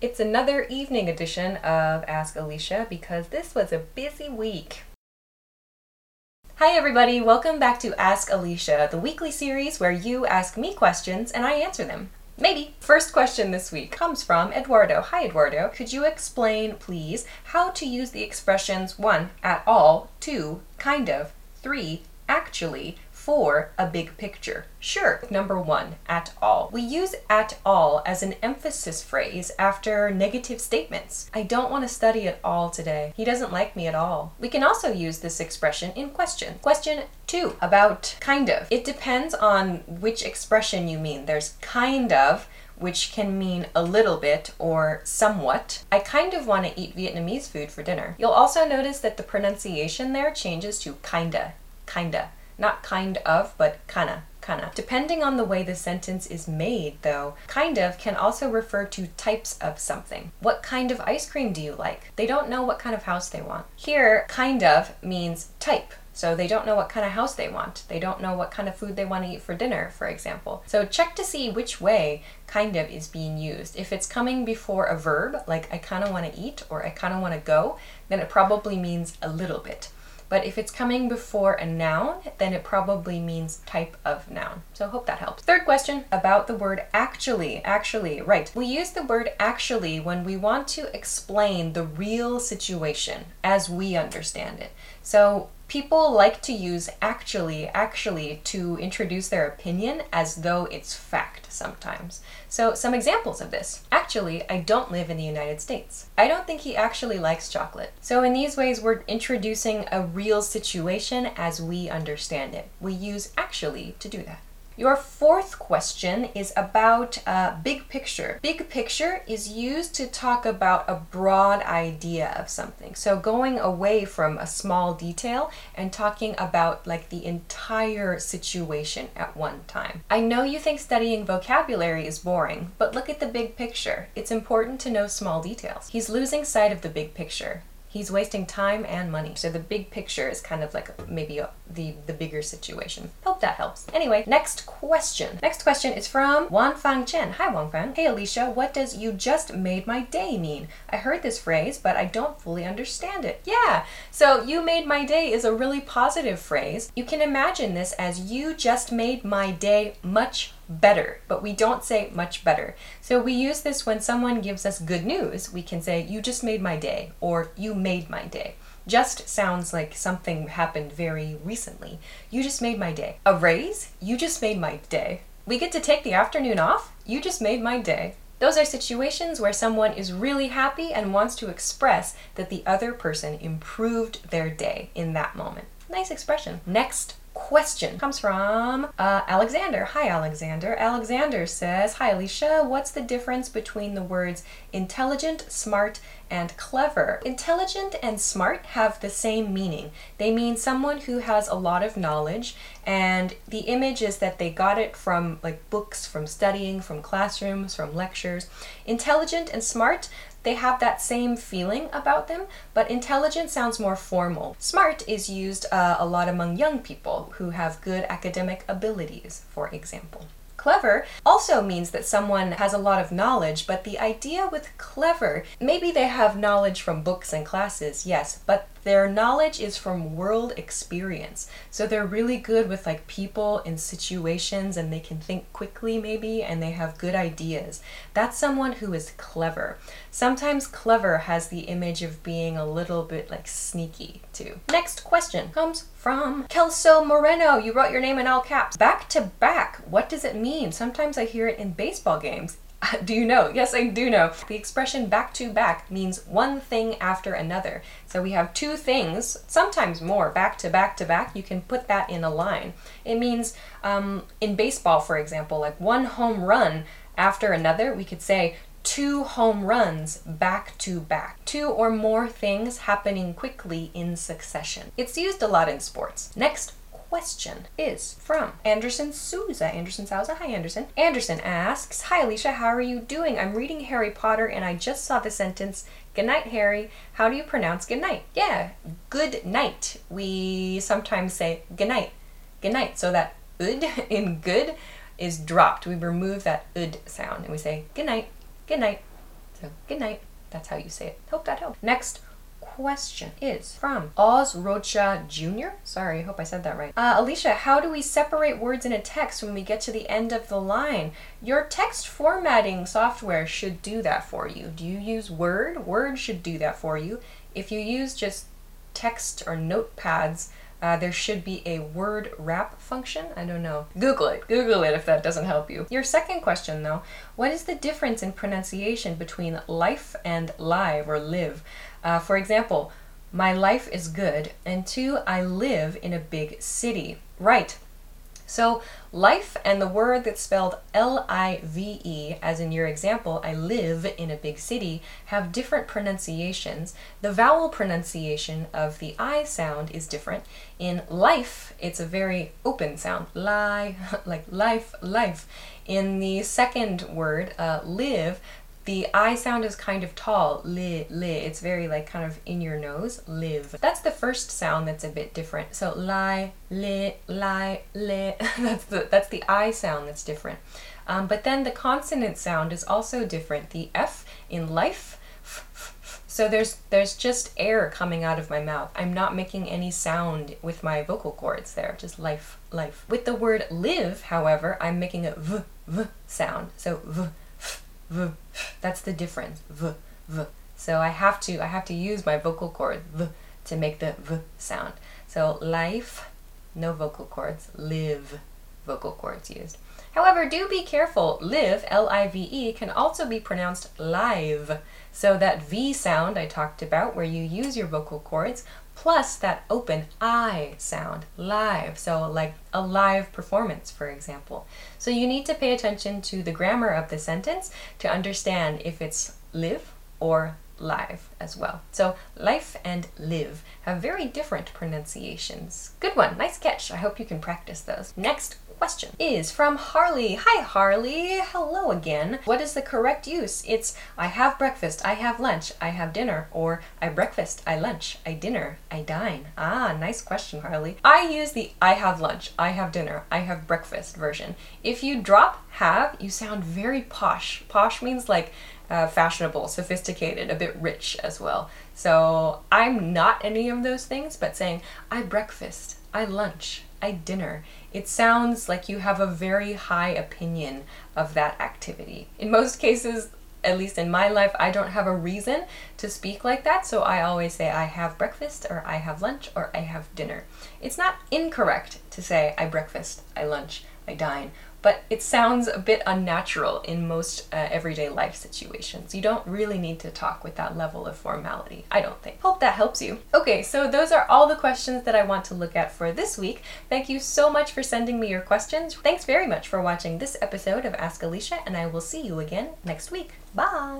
It's another evening edition of Ask Alicia because this was a busy week. Hi, everybody, welcome back to Ask Alicia, the weekly series where you ask me questions and I answer them. Maybe. First question this week comes from Eduardo. Hi, Eduardo. Could you explain, please, how to use the expressions 1. at all, 2. kind of, 3. actually, for a big picture? Sure. Number one, at all. We use at all as an emphasis phrase after negative statements. I don't want to study at all today. He doesn't like me at all. We can also use this expression in question. Question two, about kind of. It depends on which expression you mean. There's kind of which can mean a little bit or somewhat. I kind of want to eat Vietnamese food for dinner. You'll also notice that the pronunciation there changes to kinda, kinda. Not kind of, but kinda, kinda. Depending on the way the sentence is made, though, kind of can also refer to types of something. What kind of ice cream do you like? They don't know what kind of house they want. Here, kind of means type. So they don't know what kind of house they want. They don't know what kind of food they want to eat for dinner, for example. So check to see which way kind of is being used. If it's coming before a verb, like I kind of want to eat or I kind of want to go, then it probably means a little bit. But if it's coming before a noun, then it probably means type of noun. So hope that helps. Third question about the word actually. Actually, right. We use the word actually when we want to explain the real situation as we understand it. So people like to use actually, actually to introduce their opinion as though it's fact sometimes. So, some examples of this. Actually, I don't live in the United States. I don't think he actually likes chocolate. So, in these ways, we're introducing a real situation as we understand it. We use actually to do that. Your fourth question is about uh, big picture. Big picture is used to talk about a broad idea of something. So going away from a small detail and talking about like the entire situation at one time. I know you think studying vocabulary is boring, but look at the big picture. It's important to know small details. He's losing sight of the big picture he's wasting time and money. So the big picture is kind of like maybe a, the the bigger situation. Hope that helps. Anyway, next question. Next question is from Wang Fang Chen. Hi Wang Fang. Hey Alicia, what does you just made my day mean? I heard this phrase, but I don't fully understand it. Yeah. So you made my day is a really positive phrase. You can imagine this as you just made my day much better, but we don't say much better. So we use this when someone gives us good news. We can say, You just made my day, or You made my day. Just sounds like something happened very recently. You just made my day. A raise? You just made my day. We get to take the afternoon off? You just made my day. Those are situations where someone is really happy and wants to express that the other person improved their day in that moment. Nice expression. Next question comes from uh, Alexander. Hi, Alexander. Alexander says, Hi, Alicia. What's the difference between the words intelligent, smart, and clever? Intelligent and smart have the same meaning. They mean someone who has a lot of knowledge, and the image is that they got it from like books, from studying, from classrooms, from lectures. Intelligent and smart, they have that same feeling about them, but intelligent sounds more formal. Smart is used uh, a lot among young people who have good academic abilities, for example. Clever also means that someone has a lot of knowledge, but the idea with clever, maybe they have knowledge from books and classes, yes, but their knowledge is from world experience. So they're really good with like people and situations and they can think quickly maybe and they have good ideas. That's someone who is clever. Sometimes clever has the image of being a little bit like sneaky too. Next question comes from Kelso Moreno. You wrote your name in all caps. Back to back. What does it mean? Sometimes I hear it in baseball games. Do you know? Yes, I do know. The expression back to back means one thing after another. So we have two things, sometimes more, back to back to back. You can put that in a line. It means um, in baseball, for example, like one home run after another, we could say two home runs back to back. Two or more things happening quickly in succession. It's used a lot in sports. Next, question is from Anderson Souza. Anderson Souza. Hi, Anderson. Anderson asks Hi, Alicia. How are you doing? I'm reading Harry Potter and I just saw the sentence Good night, Harry. How do you pronounce good night? Yeah, good night. We sometimes say good night. Good night. So that ud in good is dropped. We remove that ud sound and we say good night. Good night. So, good night. That's how you say it. Hope that helped. Next question is from Oz Rocha Jr. Sorry, I hope I said that right. Uh, Alicia, how do we separate words in a text when we get to the end of the line? Your text formatting software should do that for you. Do you use Word? Word should do that for you. If you use just text or notepads, uh, there should be a word wrap function. I don't know. Google it. Google it if that doesn't help you. Your second question, though, what is the difference in pronunciation between life and live or live? Uh, for example, my life is good, and two, I live in a big city. Right. So, life and the word that's spelled L I V E, as in your example, I live in a big city, have different pronunciations. The vowel pronunciation of the I sound is different. In life, it's a very open sound, lie, like life, life. In the second word, uh, live, the I sound is kind of tall, li, li. It's very like kind of in your nose, live. That's the first sound that's a bit different. So li, li, li, li. that's the that's the I sound that's different. Um, but then the consonant sound is also different. The F in life. So there's there's just air coming out of my mouth. I'm not making any sound with my vocal cords there. Just life, life. With the word live, however, I'm making a v, v sound. So v, v. That's the difference. V, v. So I have to I have to use my vocal cord v to make the v sound. So life, no vocal cords. Live, vocal cords used. However, do be careful. Live, L I V E, can also be pronounced live. So that V sound I talked about, where you use your vocal cords, plus that open I sound, live. So, like a live performance, for example. So, you need to pay attention to the grammar of the sentence to understand if it's live or live as well. So, life and live have very different pronunciations. Good one, nice catch. I hope you can practice those. Next question is from Harley. Hi, Harley. Hello again. What is the correct use? It's I have breakfast, I have lunch, I have dinner, or I breakfast, I lunch, I dinner, I dine. Ah, nice question, Harley. I use the I have lunch, I have dinner, I have breakfast version. If you drop have, you sound very posh. Posh means like uh, fashionable, sophisticated, a bit rich as well. So I'm not any of those things, but saying I breakfast, I lunch, I dinner it sounds like you have a very high opinion of that activity. In most cases, at least in my life, I don't have a reason to speak like that, so I always say I have breakfast, or I have lunch, or I have dinner. It's not incorrect to say I breakfast, I lunch, I dine, but it sounds a bit unnatural in most uh, everyday life situations. You don't really need to talk with that level of formality, I don't think. Hope that helps you. Okay, so those are all the questions that I want to look at for this week. Thank you so much for sending me your questions. Thanks very much for watching this episode of Ask Alicia, and I will see you again next week. Bye!